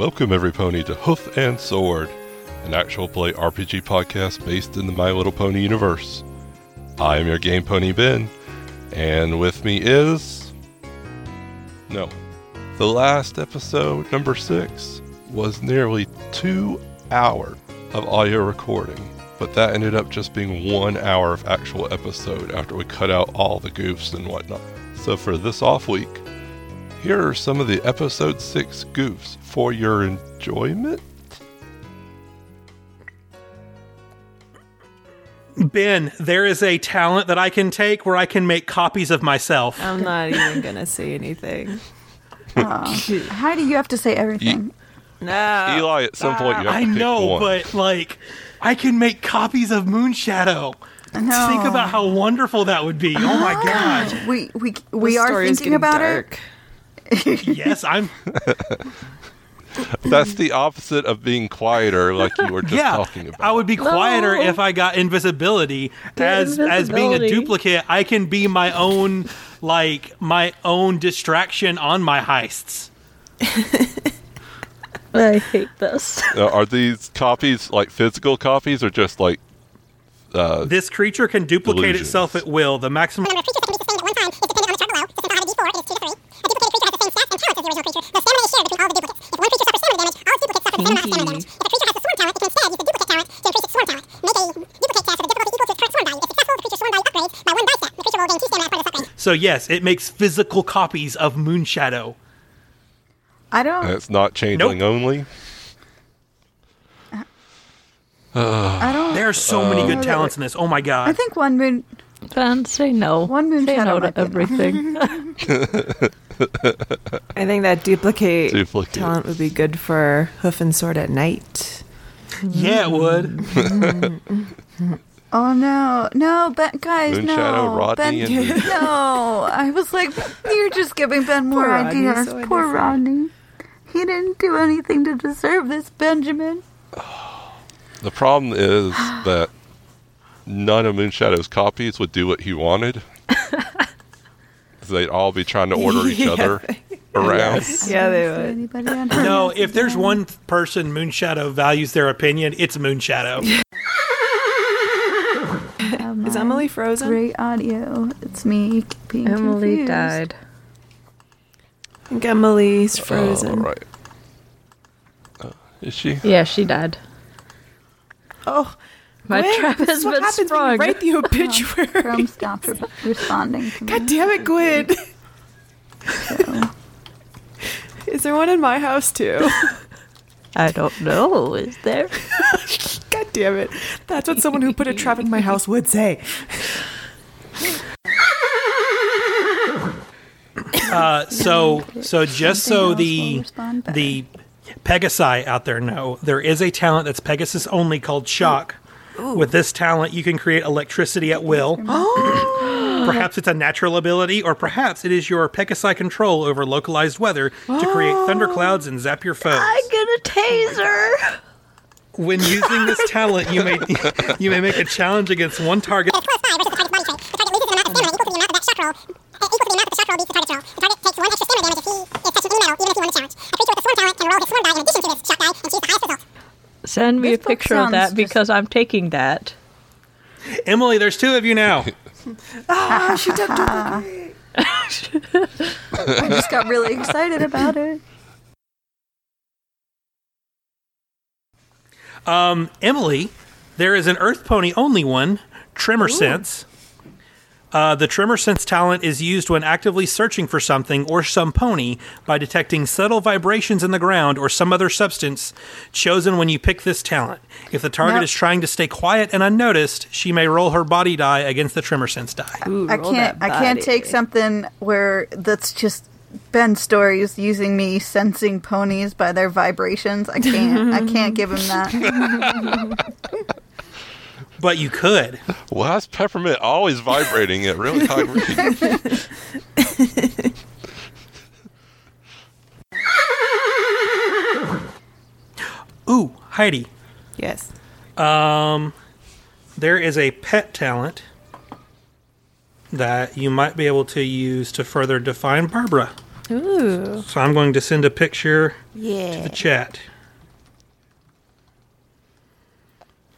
welcome every pony to Hoof and Sword, an actual play RPG podcast based in the My Little Pony universe. I am your game pony Ben, and with me is. No. The last episode, number six, was nearly two hours of audio recording, but that ended up just being one hour of actual episode after we cut out all the goofs and whatnot. So for this off week, here are some of the episode 6 goofs for your enjoyment. Ben, there is a talent that I can take where I can make copies of myself. I'm not even gonna say anything. Uh, Heidi, you have to say everything. No. Eli, at some point, you have I to pick know, one. but like, I can make copies of Moonshadow. No. Think about how wonderful that would be. Oh my god. we we we The are thinking about dark. Yes, I'm. That's the opposite of being quieter, like you were just yeah, talking about. I would be quieter No. if I got invisibility. As as being a duplicate, I can be my own like my own distraction on my heists. I hate this. Uh, are these copies like physical copies or just like uh, This creature can duplicate Delusions. itself at will. The maximum the same stats and talents as the original creature. The stamina is shared between all the duplicates. If one creature suffers stamina damage, all its duplicates suffer the same amount of stamina damage. If a creature has the swarm talent, it can instead use the duplicate talent to increase its swarm talent. Make a duplicate cast of a difficulty equal to its current swarm value. If successful, the creature's swarm value upgrades by one die stat. The creature will gain 2 stamina as part of this upgrade. So yes, it makes physical copies of Moonshadow. I don't. it's not changeling Nope. only? I don't. There are so many good uh, talents in this. Oh my god! I think one moon. Ben, say no. One moon say shadow no to be everything. I think that duplicate, Duplicate. talent would be good for hoof and sword at night. Yeah, it would. Oh no, no, Ben, guys, Moonshadow, no, Rodney, Ben, and no. I was like, you're just giving Ben more Poor Rodney, ideas. so Poor different. Rodney. He didn't do anything to deserve this, Benjamin. The problem is that none of Moonshadow's copies would do what he wanted. They'd all be trying to order each Yeah. other around. Yeah, they would. anybody on No, if there's one person Moonshadow values their opinion, it's Moonshadow. Is Emily frozen? Great audio. It's me being Emily confused. died. I think Emily's Oh, frozen. right. Uh, is she? Yeah, she died. Oh, My Gwen, trap this has is what been happens when you write the obituary. Chrome stopped re- responding to me. God damn it, Gwen. Is there one in my house too? I don't know. Is there? God damn it. That's what someone who put a trap in my house would say. Uh, so, so just so Something else will the respond the Pegasi out there know, there is a talent that's Pegasus only called Shock. With this talent, you can create electricity at will. perhaps it's a natural ability, or perhaps it is your Pegasi control over localized weather to create thunderclouds and zap your foes. I get a taser. When using this talent, you may you may make a challenge against one target. Send me This a picture of sounds that just- because I'm taking that. Emily, there's two of you now. Ah, she took duplicate. I just got really excited about it. Um, Emily, there is an Earth Pony only one, Tremor Sense. Uh, the Tremor Sense talent is used when actively searching for something or some pony by detecting subtle vibrations in the ground or some other substance chosen when you pick this talent. If the target Now- is trying to stay quiet and unnoticed, she may roll her body die against the Tremor Sense die. Ooh, I can't. I can't take something where that's just Ben stories using me sensing ponies by their vibrations. I can't. I can't give him that. But you could. Why is Peppermint always vibrating at really high rate? Ooh, Heidi, Yes. Um, there is a pet talent that you might be able to use to further define Barbara. Ooh. So I'm going to send a picture to Yeah. the chat.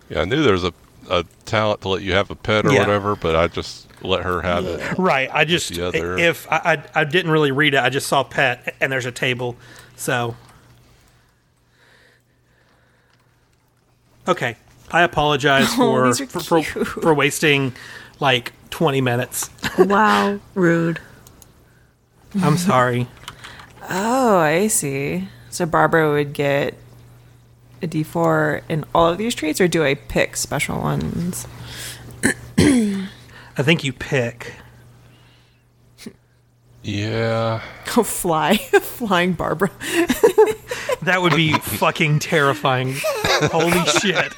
Yeah, I knew there was a, a talent to let you have a pet or Yeah. whatever, but I just let her have it. Right. I just The other- if I, I I didn't really read it, I just saw pet and there's a table. So Okay. I apologize Oh, for for, for for wasting like 20 minutes. Wow, rude. I'm sorry. Oh, I see. So Barbara would get a D4 in all of these traits, or do I pick special ones? I think you pick. Yeah. Oh, fly. Flying Barbara. That would be fucking terrifying. Holy shit.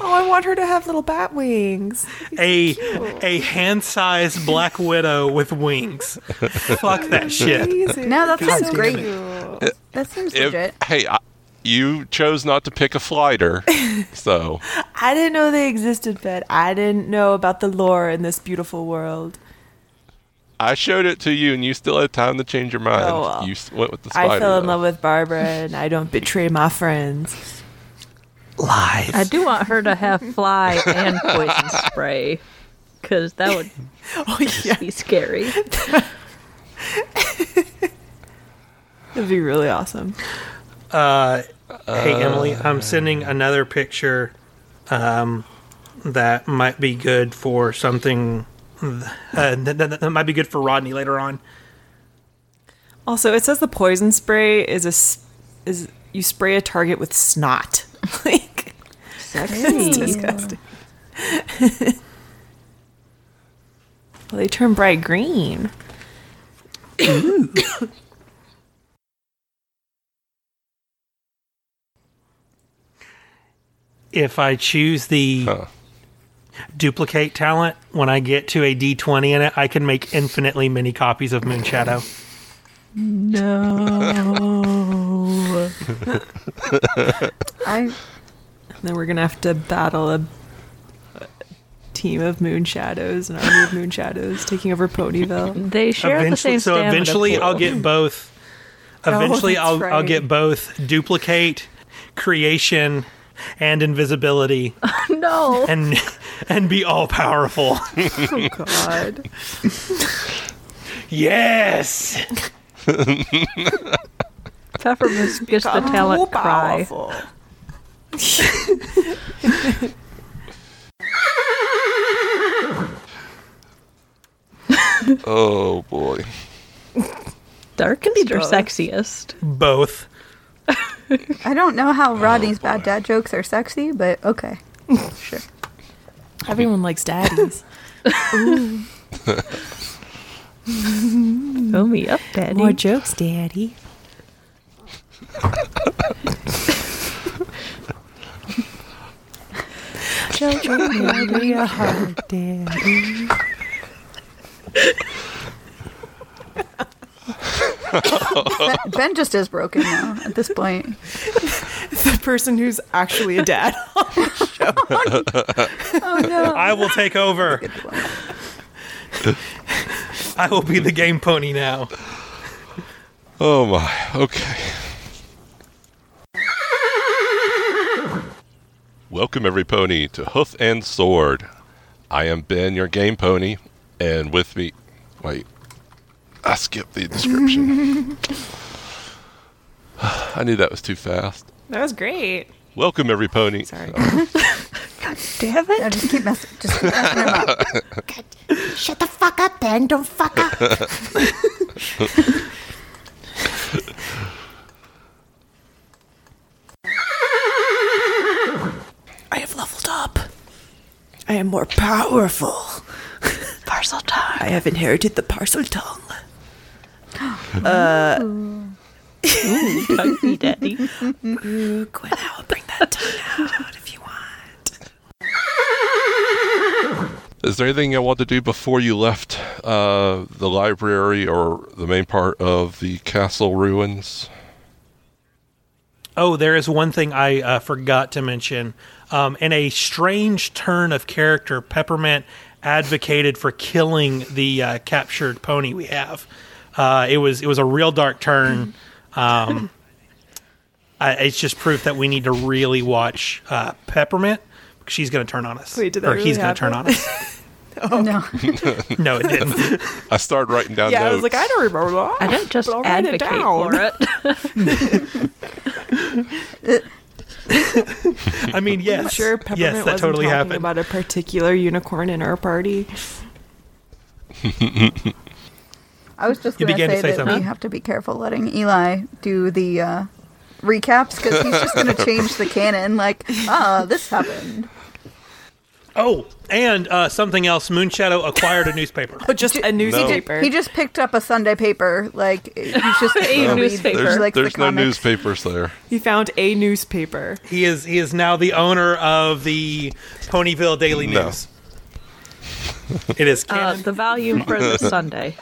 Oh, I want her to have little bat wings. A a hand-sized black widow with wings. Fuck that shit. Amazing. No, that sounds damn great. Cute. That seems If, legit. hey, I, you chose not to pick a flighter, so I didn't know they existed, but I didn't know about the lore in this beautiful world. I showed it to you, and you still had time to change your mind. Oh, well. You went with the spider. I fell in love with Barbara, and I don't betray my friends. Lies. I do want her to have fly and poison spray, because that would Oh yeah, be scary. that'd be really awesome. Uh, hey Emily, I'm sending another picture um, that might be good for something uh, that, that, that might be good for Rodney later on. Also, it says the poison spray is a s- is you spray a target with snot. like Sexy. it's disgusting. well, they turn bright green. If I choose the Huh. duplicate talent, when I get to a D20 in it, I can make infinitely many copies of Moonshadow. No. I then we're gonna have to battle a, a team of moon shadows, an army of moon shadows taking over Ponyville. They share the Eventually, same so stamina eventually, I'll get both. Oh, eventually, that's I'll I'll get both duplicate, creation, and invisibility, no. and and be all powerful. oh God! yes. Peppermint gets the talent so cry. Oh boy. Dark can be both. sexiest? Both. I don't know how oh, Rodney's bad dad jokes are sexy, but okay. Sure. Everyone likes daddies. Fill me up, Daddy. More jokes, daddy. Children, give me a heart, daddy. Ben, ben just is broken now at this point. The person who's actually a dad. Oh no. I will take over. I will be the game pony now. Oh my. Okay. Welcome every pony to Hoof and Sword. I am Ben, your game pony, and with me. Wait. I skipped the description. I knew that was too fast. That was great. Welcome every pony. Sorry. Oh. God damn No, it. just keep messing. Just keep messing him up. Shut the fuck up, Ben. Don't fuck up. I have leveled up. I am more powerful. Parcel time. I have inherited the Parseltongue. Hug me, Daddy. Ooh, Gwen, I will bring that tongue out if you want. Is there anything I want to do before you left uh, the library or the main part of the castle ruins? Oh, there is one thing I uh, forgot to mention. Um, in a strange turn of character, Peppermint advocated for killing the uh, captured pony we have. Uh, it was it was a real dark turn. Um, I, it's just proof that we need to really watch uh, Peppermint. because She's going to turn on us, Wait, did that or really he's going to turn on happen? us. No. No, it didn't. I started writing down Yeah, notes. I was like, I don't remember that. I don't just but I'll write it advocate down. for it. I mean, yes, I'm sure Peppermint yes, that wasn't totally talking happened. about a particular unicorn in our party. I was just going to say say that something. we have to be careful letting Eli do the uh, recaps because he's just going to change the canon. Like, ah, this happened. Oh, and uh, something else. Moonshadow acquired a newspaper. But just a newspaper. He just picked up a Sunday paper. Like, he's just A gonna read- newspaper. there's the no comics. newspapers there. He found a newspaper. He is he is now the owner of the Ponyville Daily No. News. It is Uh, the volume for the Sunday.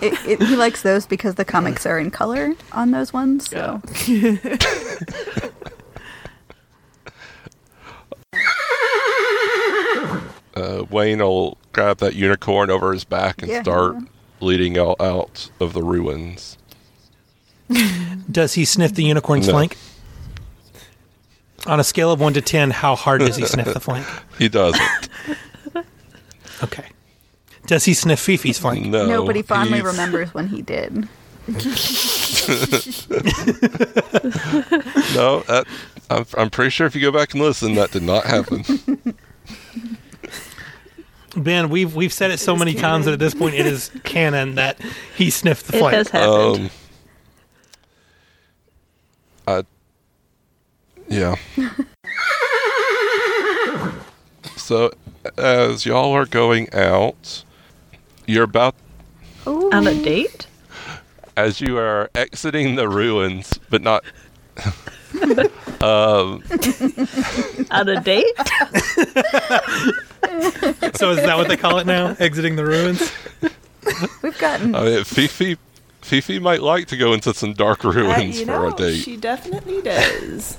It, it, he likes those because the comics are in color on those ones. So Uh, Wayne will grab that unicorn over his back and Yeah. start leading out, out of the ruins. Does he sniff the unicorn's No. flank? On a scale of one to ten, how hard does he sniff the flank? He doesn't. Okay. Does he sniff Fifi's flank? No. nobody fondly he's- remembers when he did. No, that, I'm, I'm pretty sure if you go back and listen, that did not happen. Ben, we've we've said it so many times that at this point it is canon that he sniffed the It flank. has happened. Um, I, yeah. so, as y'all are going out, you're about On a date? as you are exiting the ruins, but not. um, On a date? so is that what they call it now? Exiting the ruins? We've gotten I mean, Fifi, Fifi might like to go into some dark Uh, ruins you for know, a date. she definitely does.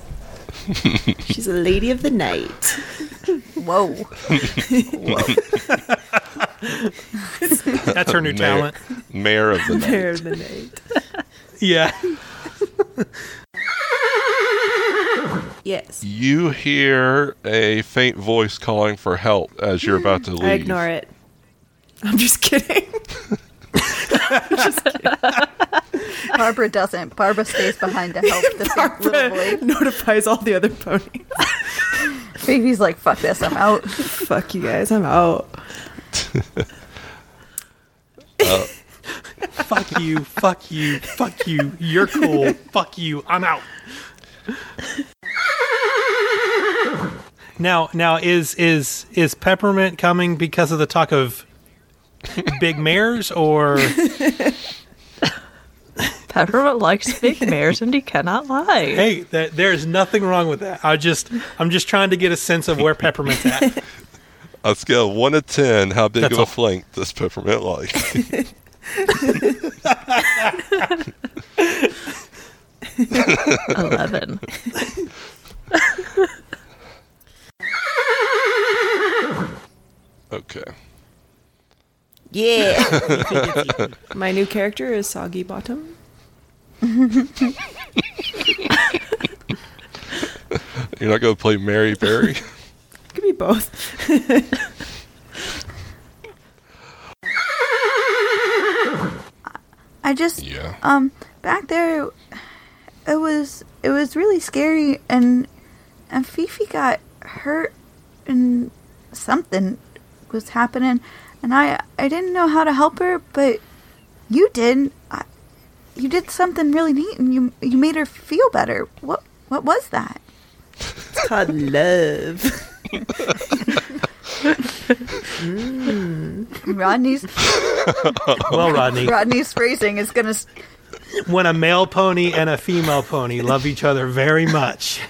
She's a lady of the night. whoa. That's her new Mayor- talent. Mayor of the night. Mayor of the night. Yeah. Yes. You hear a faint voice calling for help as you're about to leave. I ignore it. I'm just kidding. Barbara doesn't. Barbara stays behind to help the faint little Barbara boy. notifies all the other ponies. Baby's like, fuck this, I'm out. Fuck you guys, I'm out. Uh, fuck you, fuck you, fuck you. You're cool. fuck you. I'm out. Now, now is is is peppermint coming because of the talk of big mares or Peppermint likes big mares and he cannot lie. hey, that, there's nothing wrong with that. I just I'm just trying to get a sense of where peppermint's at. On a scale of 1 to 10, how big That's of a all. flank does Peppermint like? Eleven. okay. Yeah. My new character is Soggy Bottom. You're not going to play Mary Berry? Could be both. I just yeah. um back there it was it was really scary and and Fifi got hurt and something was happening and I I didn't know how to help her but you did. I, you did something really neat and you you made her feel better. What what was that? It's called love. Rodney's Well, Rodney, Rodney's phrasing is gonna s- when a male pony and a female pony love each other very much,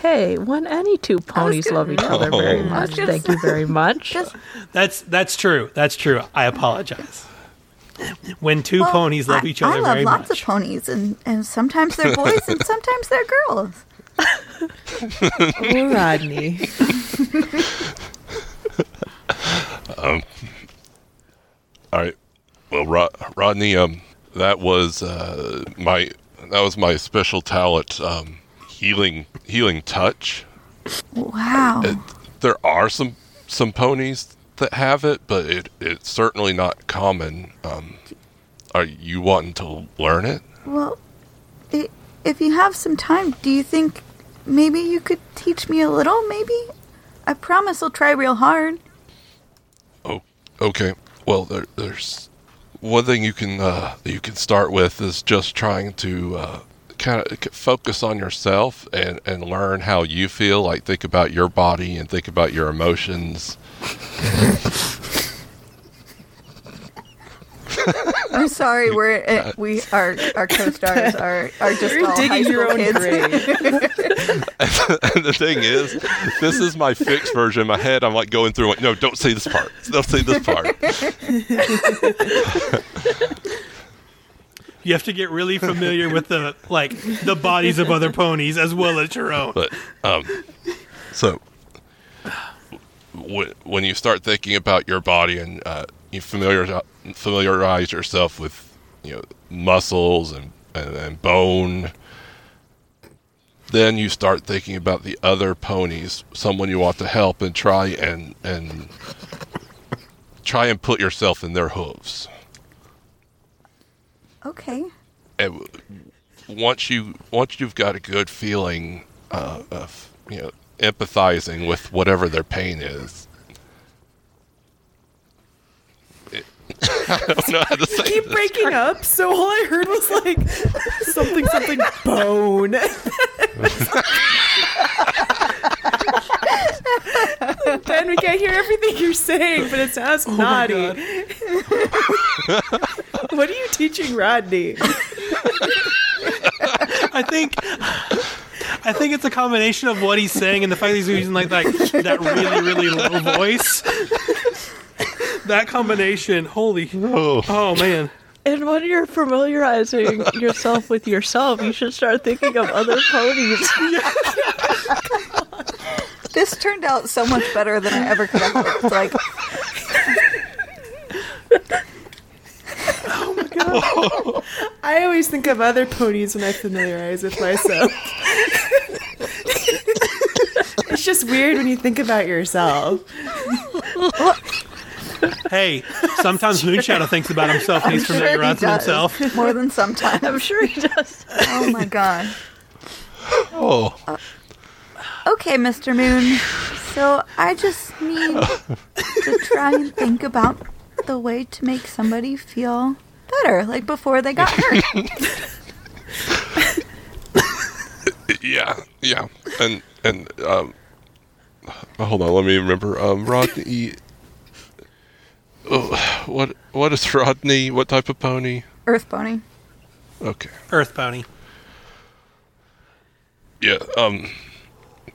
Hey, when any two ponies gonna- love each other very Oh. much, gonna thank you very much. just that's that's true. That's true. I apologize. When two well, ponies love I, each other I love very lots much. of ponies and and sometimes they're boys and sometimes they're girls oh, Rodney. All right. Well, Rodney, um, that was uh, my that was my special talent, um, healing healing touch. Wow. It, there are some some ponies that have it, but it it's certainly not common. Um, are you wanting to learn it? Well, i if you have some time, do you think maybe you could teach me a little? Maybe. I promise I'll try real hard. Oh, okay. Well, there, there's one thing you can uh, you can start with is just trying to uh, kind of focus on yourself and and learn how you feel. Like think about your body and think about your emotions. I'm sorry, we're uh, we our our co-stars are are just You're all high digging your own kids. grave. and the thing is, this is my fixed version. In my head, I'm like going through. Like, no, don't say this part. Don't say this part. You have to get really familiar with the like the bodies of other ponies as well as your own. But um, so when you start thinking about your body and uh, you familiar familiarize yourself with you know muscles and, and, and bone, then you start thinking about the other ponies, someone you want to help, and try and and try and put yourself in their hooves. Okay. and once you once you've got a good feeling uh, of you know empathizing with whatever their pain is. it- I don't know how to say Keep this. breaking up, so all I heard was like something, something bone. ben, we can't hear everything you're saying, but it sounds oh naughty. what are you teaching Rodney? I think I think it's a combination of what he's saying and the fact that he's using like, like that really really low voice. that combination, holy Oh, oh man. And when you're familiarizing yourself with yourself, you should start thinking of other ponies. This turned out so much better than I ever could have hoped. Like, oh my god! I always think of other ponies when I familiarize with myself. it's just weird when you think about yourself. Hey, sometimes Moonshadow thinks about himself and he's sure he familiarizing does. himself. more than sometimes. I'm sure he does. Oh my god. oh, Okay, Mr. Moon. So I just need to try and think about the way to make somebody feel better, like before they got hurt. yeah, yeah, and and um, hold on, let me remember. Um, Rodney. Oh, what what is Rodney? What type of pony? Earth Pony. Okay. Earth Pony. yeah um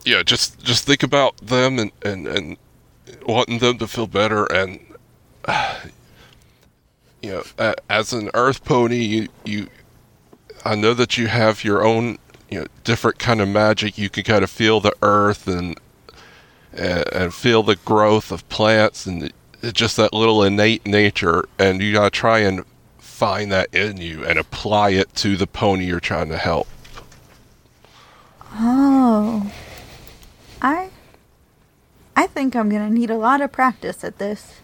yeah just just think about them and and and wanting them to feel better and you know as an earth pony you you i know that you have your own you know different kind of magic you can kind of feel the earth and and, and feel the growth of plants and just that little innate nature and you got to try and find that in you and apply it to the pony you're trying to help Oh. I I think I'm gonna need a lot of practice at this.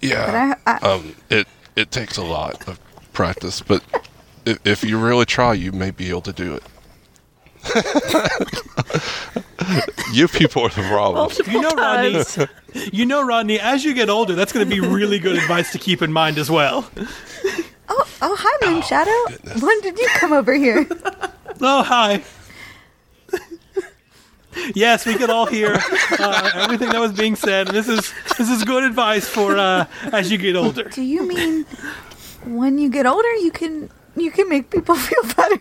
Yeah. But I, I um, it it takes a lot of practice, but if, if you really try, you may be able to do it. you people are the problem. You know, Rodney. You know, Rodney. As you get older, that's going to be really good advice to keep in mind as well. oh oh hi Moon Shadow. goodness. When did you come over here? Oh, hi. Yes, we could all hear uh, everything that was being said, and this is this is good advice for uh, as you get older. Do you mean when you get older you can you can make people feel better?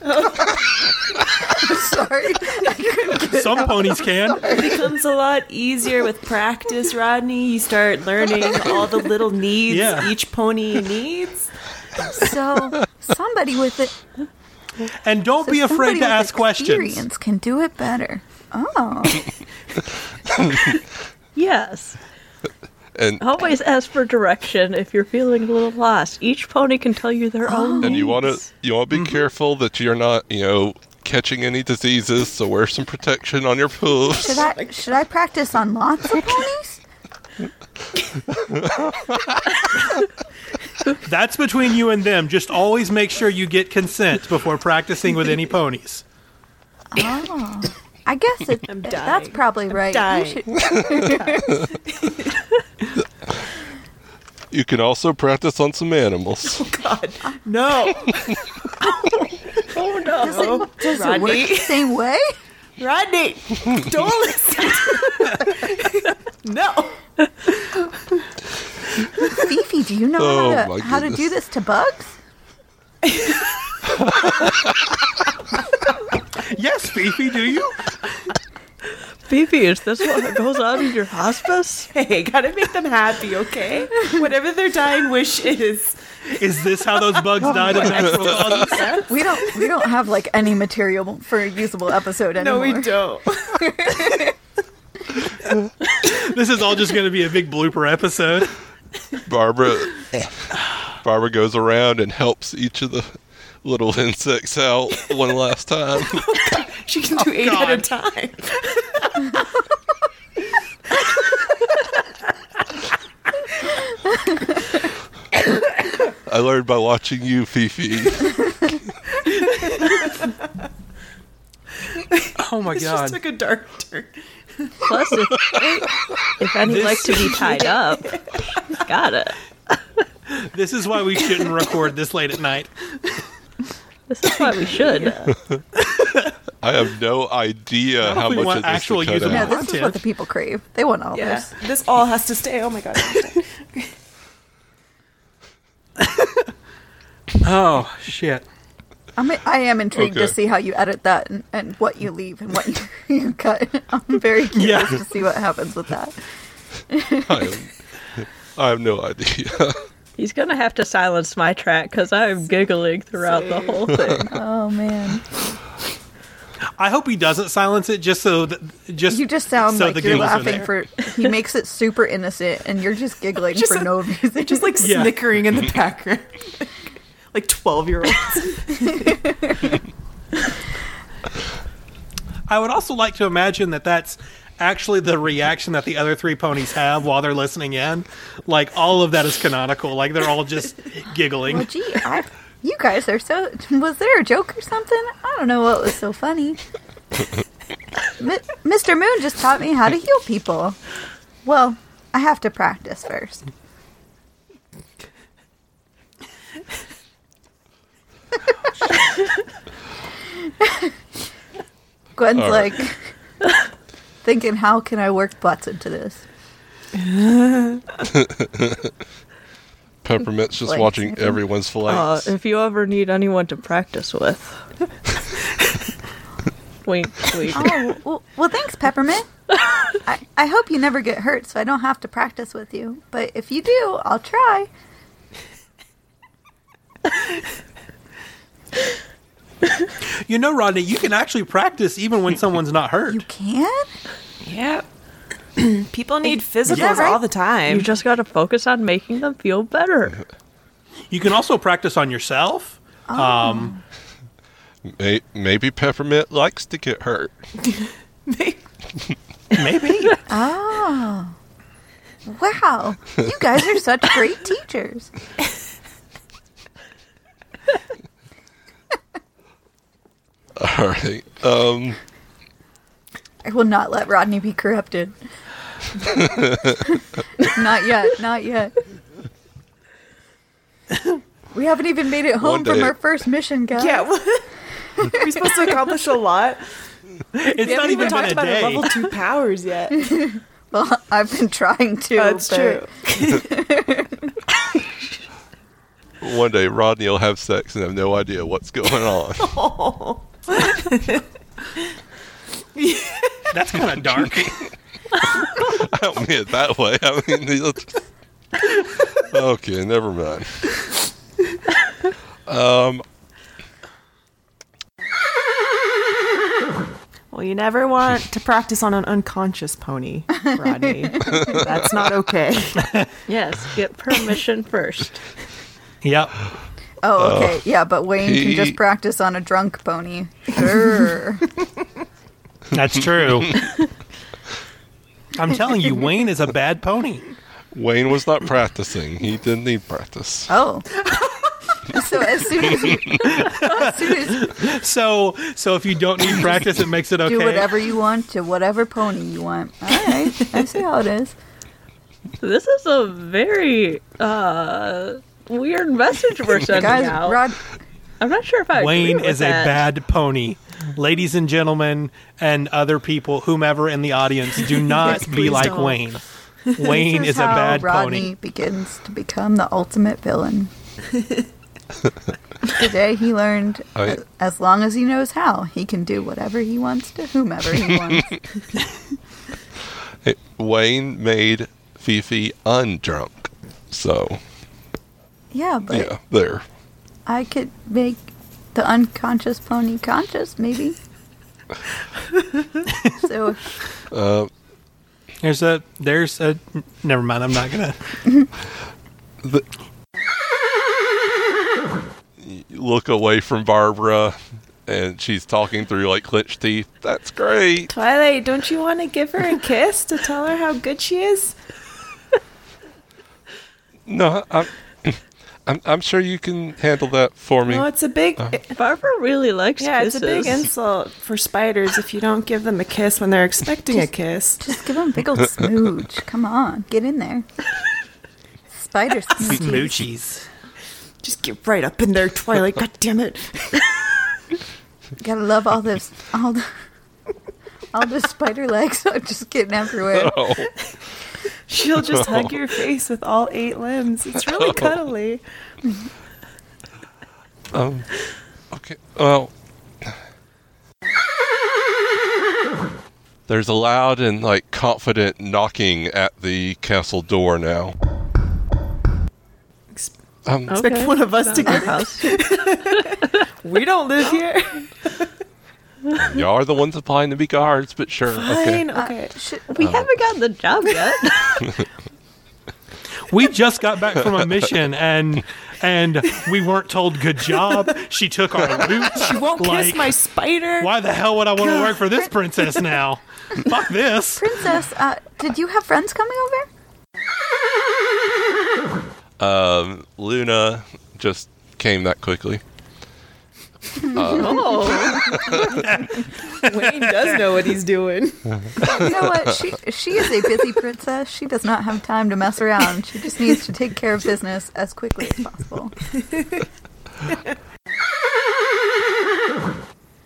I'm sorry. I couldn't get Some ponies can. It becomes a lot easier with practice, Rodney. You start learning all the little needs Yeah. each pony needs. So somebody with it And don't so be afraid to with ask questions. experience can do it better. Oh. Yes. and Always ask for direction if you're feeling a little lost. Each pony can tell you their own. Oh, and you want to you want to be mm-hmm. careful that you're not you know catching any diseases. So wear some protection on your hooves. Should I should I practice on lots of ponies? That's between you and them. Just always make sure you get consent before practicing with any ponies. Oh, I guess it, I'm that's dying. probably right. You should- You can also practice on some animals. Oh, God, no, Oh no! does it, does it work the same way? Rodney, don't listen. no. Fifi, do you know Oh, how, to, how to do this to bugs? Yes, Fifi, do you? Fifi, is this what goes on in your hospice? Hey, gotta make them happy, okay? Whatever their dying wish is. Is this how those bugs oh, died of natural causes? We don't we don't have like any material for a usable episode anymore. No, we don't. This is all just going to be a big blooper episode. Barbara Barbara goes around and helps each of the little insects out one last time. She can do oh, eight at a time. I learned by watching you, Fifi. Oh my This god. just took a dark turn. Plus, if, if any This- like to be tied up, he's got it. This is why we shouldn't record this late at night. This is why we should. I have no idea if how we much want of this actual to cut Yeah, out. this is what the people crave. They want all Yeah, this. this all has to stay. Oh my god. Oh shit. I'm, I am intrigued Okay. to see how you edit that and, and what you leave and what you, you cut. I'm very curious Yeah. to see what happens with that. I, am, I have no idea. He's gonna have to silence my track because I'm giggling throughout the whole thing. Oh man, I hope he doesn't silence it just so that just you just sound so like the you're laughing for. He makes it super innocent, and you're just giggling Just for a- no reason. Just like Yeah. snickering in the background. Like 12 year olds. I would also like to imagine that that's actually the reaction that the other three ponies have while they're listening in. Like all of that is canonical. Like they're all just giggling. Well, gee, I, you guys are so. Was there a joke or something? I don't know what was so funny. Mi- Mr. Moon just taught me how to heal people. Well, I have to practice first. Gwen's All right. like thinking, how can I work butts into this? Peppermint's just Like, watching sniffing. everyone's Uh, if you ever need anyone to practice with, wink, wink. Oh, well, well thanks, Peppermint. I, I hope you never get hurt so I don't have to practice with you. But if you do, I'll try. You know, Rodney, you can actually practice even when someone's not hurt. You can? yeah. People need physicals Yeah, right. all the time. You just gotta focus on making them feel better. You can also practice on yourself. Um, May- Maybe Peppermint likes to get hurt. maybe. Oh. Wow. You guys are such great teachers. All right. Um, I will not let Rodney be corrupted. not yet. Not yet. We haven't even made it home One from our first mission, guys. yeah. We're supposed to accomplish a lot. It's We not haven't even even been talked a about our level two powers yet. Well, I've been trying to. That's but- true. one day Rodney will have sex and have no idea what's going on. That's kind of dark. I don't mean it that way. I mean, okay, never mind. Um, Well, you never want to practice on an unconscious pony, Rodney. That's not okay. Yes, get permission first. Yep. Oh, okay. yeah, but Wayne he- can just practice on a drunk pony. Sure. That's true. I'm telling you, Wayne is a bad pony. Wayne was not practicing. He didn't need practice. oh. so as soon as you, as soon as So, so if you don't need practice, it makes it okay. do whatever you want to whatever pony you want. All right, I see how it is. This is a very uh weird message we're sending Guys, out. Rod, I'm not sure if I agree Wayne with is a bad pony. Ladies and gentlemen, and other people, whomever in the audience, do not Yes, be please like don't. Wayne. Wayne this is a how bad Rodney pony. begins to become the ultimate villain. Today he learned oh, I- as, as long as he knows how, he can do whatever he wants to whomever he wants. Hey, Wayne made Fifi undrunk. So, yeah, but yeah, there. I could make the unconscious pony conscious, maybe. so Uh, There's a, there's a. Never mind. I'm not gonna. the, look away from Barbara, and she's talking through like clenched teeth. That's great. Twilight, don't you want to give her a kiss to tell her how good she is? No, I'm, I'm, I'm sure you can handle that for me. No, it's a big. Uh-huh. Barbara really likes yeah, kisses. it's a big insult for spiders if you don't give them a kiss when they're expecting a kiss. just give them a big old smooch. Come on, get in there. Spider smooch. Smoochies. Just get right up in there, Twilight. God damn it. Gotta love all this, all the, all the spider legs are just getting everywhere. Oh, She'll just hug your face with all eight limbs. It's really cuddly. um, okay. Well, there's a loud and like confident knocking at the castle door now. Um, Expect one of us to Not our get house. We don't live here. y'all are the ones applying to be guards, but sure. Okay. Fine. Okay. Should, We haven't gotten the job yet. We just got back from a mission and and we weren't told good job. She took our loot. She Won't like, kiss my spider. Why the hell would I want to work for this princess now? Fuck this. Princess, uh, did you have friends coming over? Um, Luna just came that quickly. Oh, Wayne does know what he's doing. You know what? She she is a busy princess. She does not have time to mess around. She just needs to take care of business as quickly as possible.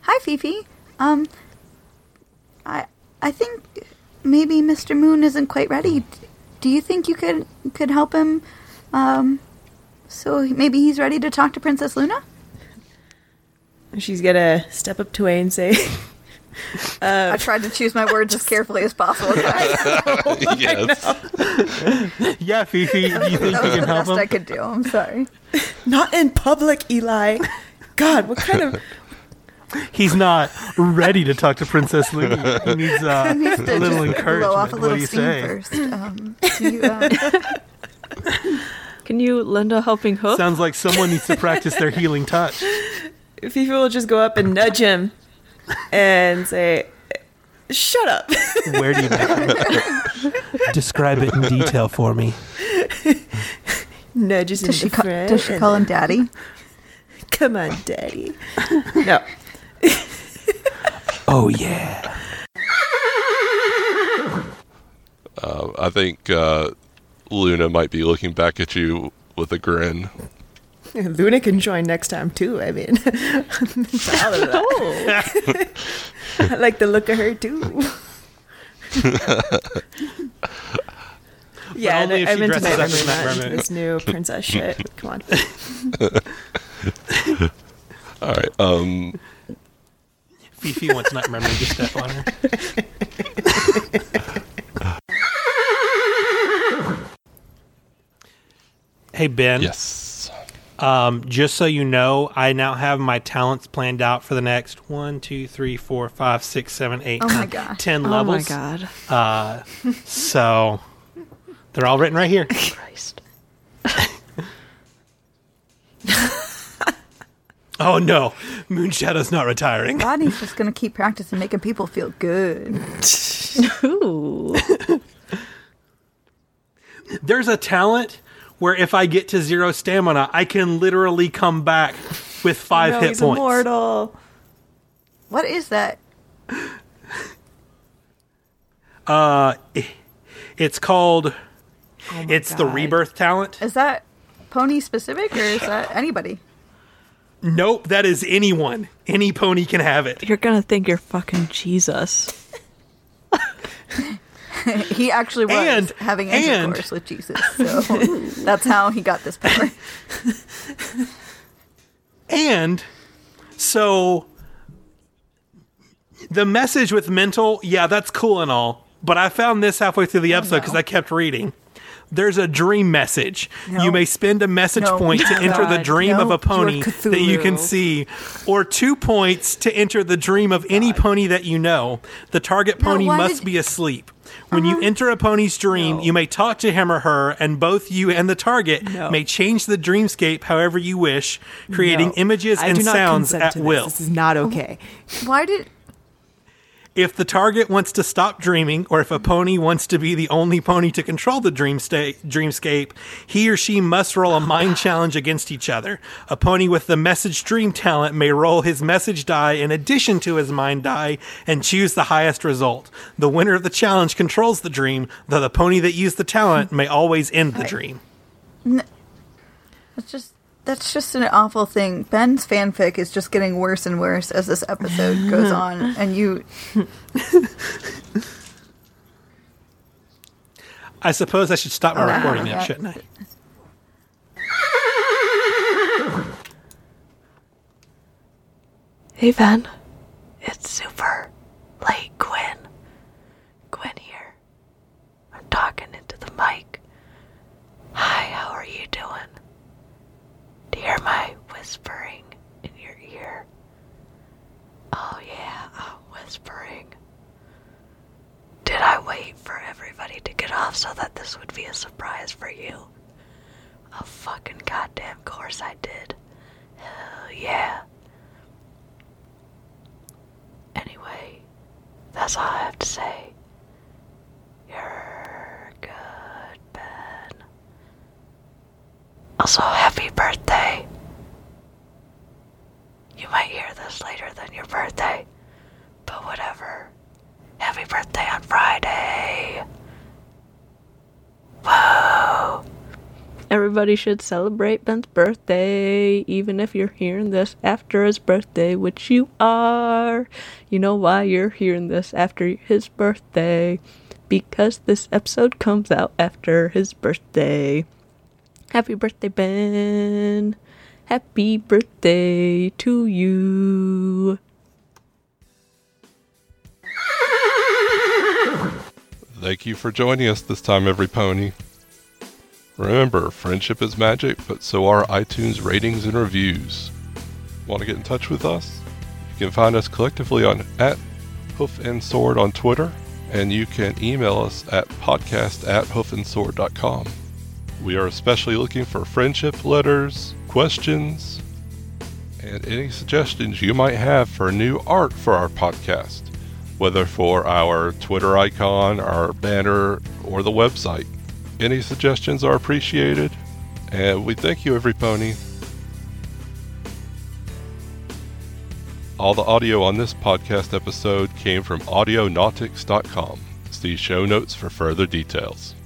Hi, Fifi. Um, I I think maybe Mr. Moon isn't quite ready. Do you think you could could help him? Um, so maybe he's ready to talk to Princess Luna. She's gonna step up to Wayne and say, I tried to choose my words as carefully as possible. guys. yes. Yeah, Fifi, you think you That was can the help best I could do. I'm sorry. "Not in public, Eli." God, what kind of He's not ready to talk to Princess Luna. He needs uh, needs a little just encouragement. blow off a what little do you steam say? first. Um, you, uh, can you lend a helping hook? Sounds like someone needs to practice their healing touch. Fifi will just go up and nudge him and say, "Shut up." Where do you make? Describe it in detail for me. Nudges does she into call, does she call him daddy? Come on, Daddy. No. Oh yeah. Uh, I think uh, Luna might be looking back at you with a grin. Luna can join next time too. I mean, I'm of that. Oh, I like the look of her too. yeah, only I'm into dresses Night up as Night Mermaid, Mermaid. This new princess shit. Come on. All right. Um, Fifi wants Night Mermaid to step on her. hey Ben. yes. Um, just so you know, I now have my talents planned out for the next one, two, three, four, five, six, seven, eight, Oh my nine, gosh. ten Oh my levels. Oh my god. Uh, so they're all written right here. Christ. Oh no, Moonshadow's not retiring. Rodney's just gonna keep practicing making people feel good. Ooh. There's a talent where if I get to zero stamina, I can literally come back with five no, hit he's points. immortal. What is that? Uh, it's called. Oh my it's the rebirth talent. Is that pony specific or is that anybody? Nope, that is anyone. Any pony can have it. You're gonna think you're fucking Jesus. He actually was And- having and- intercourse with Jesus, so that's how he got this power. And so the message with mental, yeah, that's cool and all. But I found this halfway through the episode because no. I kept reading. There's a dream message. No. You may spend a message No. point to enter the God, dream of a pony that you can see, or two points to enter the dream of any pony that you know. The target pony why must did- be asleep. When you uh-huh. enter a pony's dream, you may talk to him or her, and both you and the target No. may change the dreamscape however you wish, creating No. images I and sounds consent at to this. will. This is not oh, okay. Why did If the target wants to stop dreaming, or if a pony wants to be the only pony to control the dream sta- dreamscape, he or she must roll a mind challenge against each other. A pony with the message dream talent may roll his message die in addition to his mind die and choose the highest result. The winner of the challenge controls the dream, though the pony that used the talent may always end the dream. That's just that's just an awful thing. Ben's fanfic is just getting worse and worse as this episode goes on, and you I suppose I should stop my Oh, recording now, shouldn't I? Hey, Ven. It's super late, Gwen. Gwen here. I'm talking into the mic. Hi, how are you doing? Do you hear my whispering in your ear? Oh, yeah, I'm whispering. Did I wait for everybody to get off so that would be a surprise for you? A fucking goddamn course I did. Hell yeah. Anyway, that's all I have to say. You're good, Ben. Also, happy birthday. You might hear this later than your birthday, but whatever. Happy birthday on Friday. Whoa. Everybody should celebrate Ben's birthday, even if you're hearing this after his birthday, which you are. You know why you're hearing this after his birthday? Because this episode comes out after his birthday. Happy birthday, Ben. Happy birthday to you. Thank you for joining us this time, every pony. Remember, friendship is magic, but so are iTunes ratings and reviews. Want to get in touch with us? You can find us collectively on at Hoof and Sword on Twitter, and you can email us at podcast at hoofandsword.com. We are especially looking for friendship letters, questions, and any suggestions you might have for new art for our podcast, whether for our Twitter icon, our banner, or the website. Any suggestions are appreciated, and we thank you, every pony. All the audio on this podcast episode came from audionautix.com. See show notes for further details.